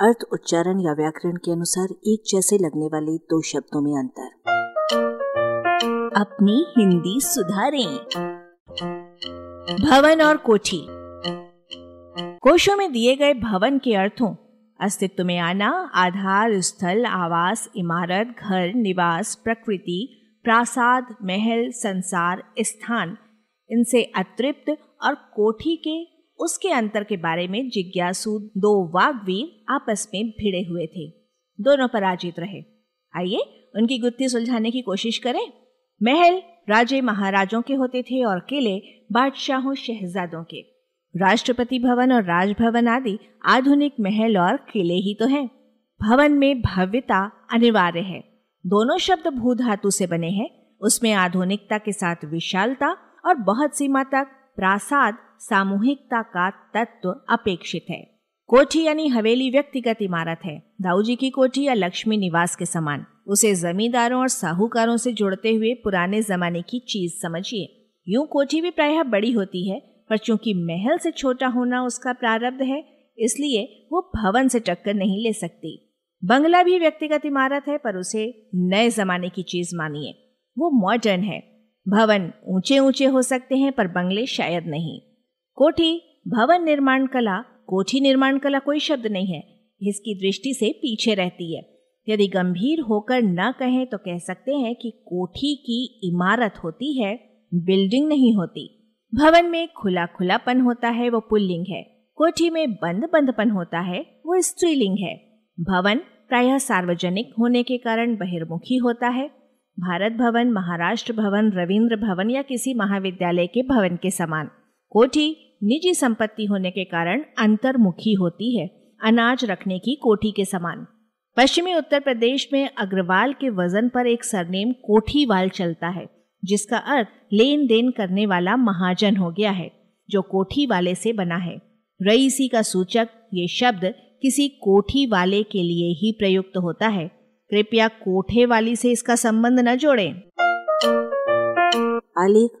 अर्थ, उच्चारण या व्याकरण के अनुसार एक जैसे लगने वाले दो शब्दों में अंतर। अपनी हिंदी सुधारें। भवन और कोठी। कोशों में दिए गए भवन के अर्थों, अस्तित्व में आना, आधार, स्थल, आवास, इमारत, घर, निवास, प्रकृति, प्रासाद, महल, संसार, स्थान, इनसे अतृप्त और कोठी के उसके अंतर के बारे में जिज्ञासु दो वागवीर आपस में भिड़े हुए थे। दोनों पराजित रहे। आइए उनकी गुत्थी सुलझाने की कोशिश करें। महल राजे महाराजों के होते थे और किले बादशाहों शहजादों के। राष्ट्रपति भवन और राजभवन आदि आधुनिक महल और किले ही तो हैं। भवन में भव्यता अनिवार्य है। दोनों शब्द भू धातु से बने हैं। उसमें आधुनिकता के साथ विशालता और बहुत सीमा तक प्रासाद सामूहिकता का तत्व अपेक्षित है। कोठी यानी हवेली व्यक्तिगत इमारत है। दाऊजी की कोठी या लक्ष्मी निवास के समान। उसे जमींदारों और साहूकारों से जोड़ते हुए पुराने जमाने की चीज़ समझिए। यूँ कोठी भी प्रायः बड़ी होती है, पर चूँकि महल से छोटा होना उसका प्रारब्ध है, इसलिए वो भवन से टक्कर नहीं ले सकती। बंगला भी व्यक्तिगत इमारत है, पर उसे नए जमाने की चीज़ मानिए। वो मॉडर्न है। भवन ऊँचे ऊँचे हो सकते हैं, पर बंगले शायद नहीं। कोठी, भवन निर्माण कला, कोठी निर्माण कला कोई शब्द नहीं है। इसकी दृष्टि से पीछे रहती है। यदि गंभीर होकर न कहें तो कह सकते हैं कि कोठी की इमारत होती है, बिल्डिंग नहीं होती। भवन में खुला खुलापन होता है, वो पुल्लिंग है। कोठी में बंद बंदपन होता है, वो स्त्रीलिंग है। भवन प्रायः सार्वजनिक होने के कारण बहिर्मुखी होता है। भारत भवन, महाराष्ट्र भवन, रविंद्र भवन या किसी महाविद्यालय के भवन के समान। कोठी निजी संपत्ति होने के कारण अंतर्मुखी होती है, अनाज रखने की कोठी के समान। पश्चिमी उत्तर प्रदेश में अग्रवाल के वज़न पर एक सरनेम कोठीवाल चलता है, जिसका अर्थ लेन देन करने वाला महाजन हो गया है, जो कोठी वाले से बना है। रईसी का सूचक ये शब्द किसी कोठी वाले के लिए ही प्रयुक्त होता है। कृपया कोठे वाली से इसका संबंध न जोड़ें। आलेख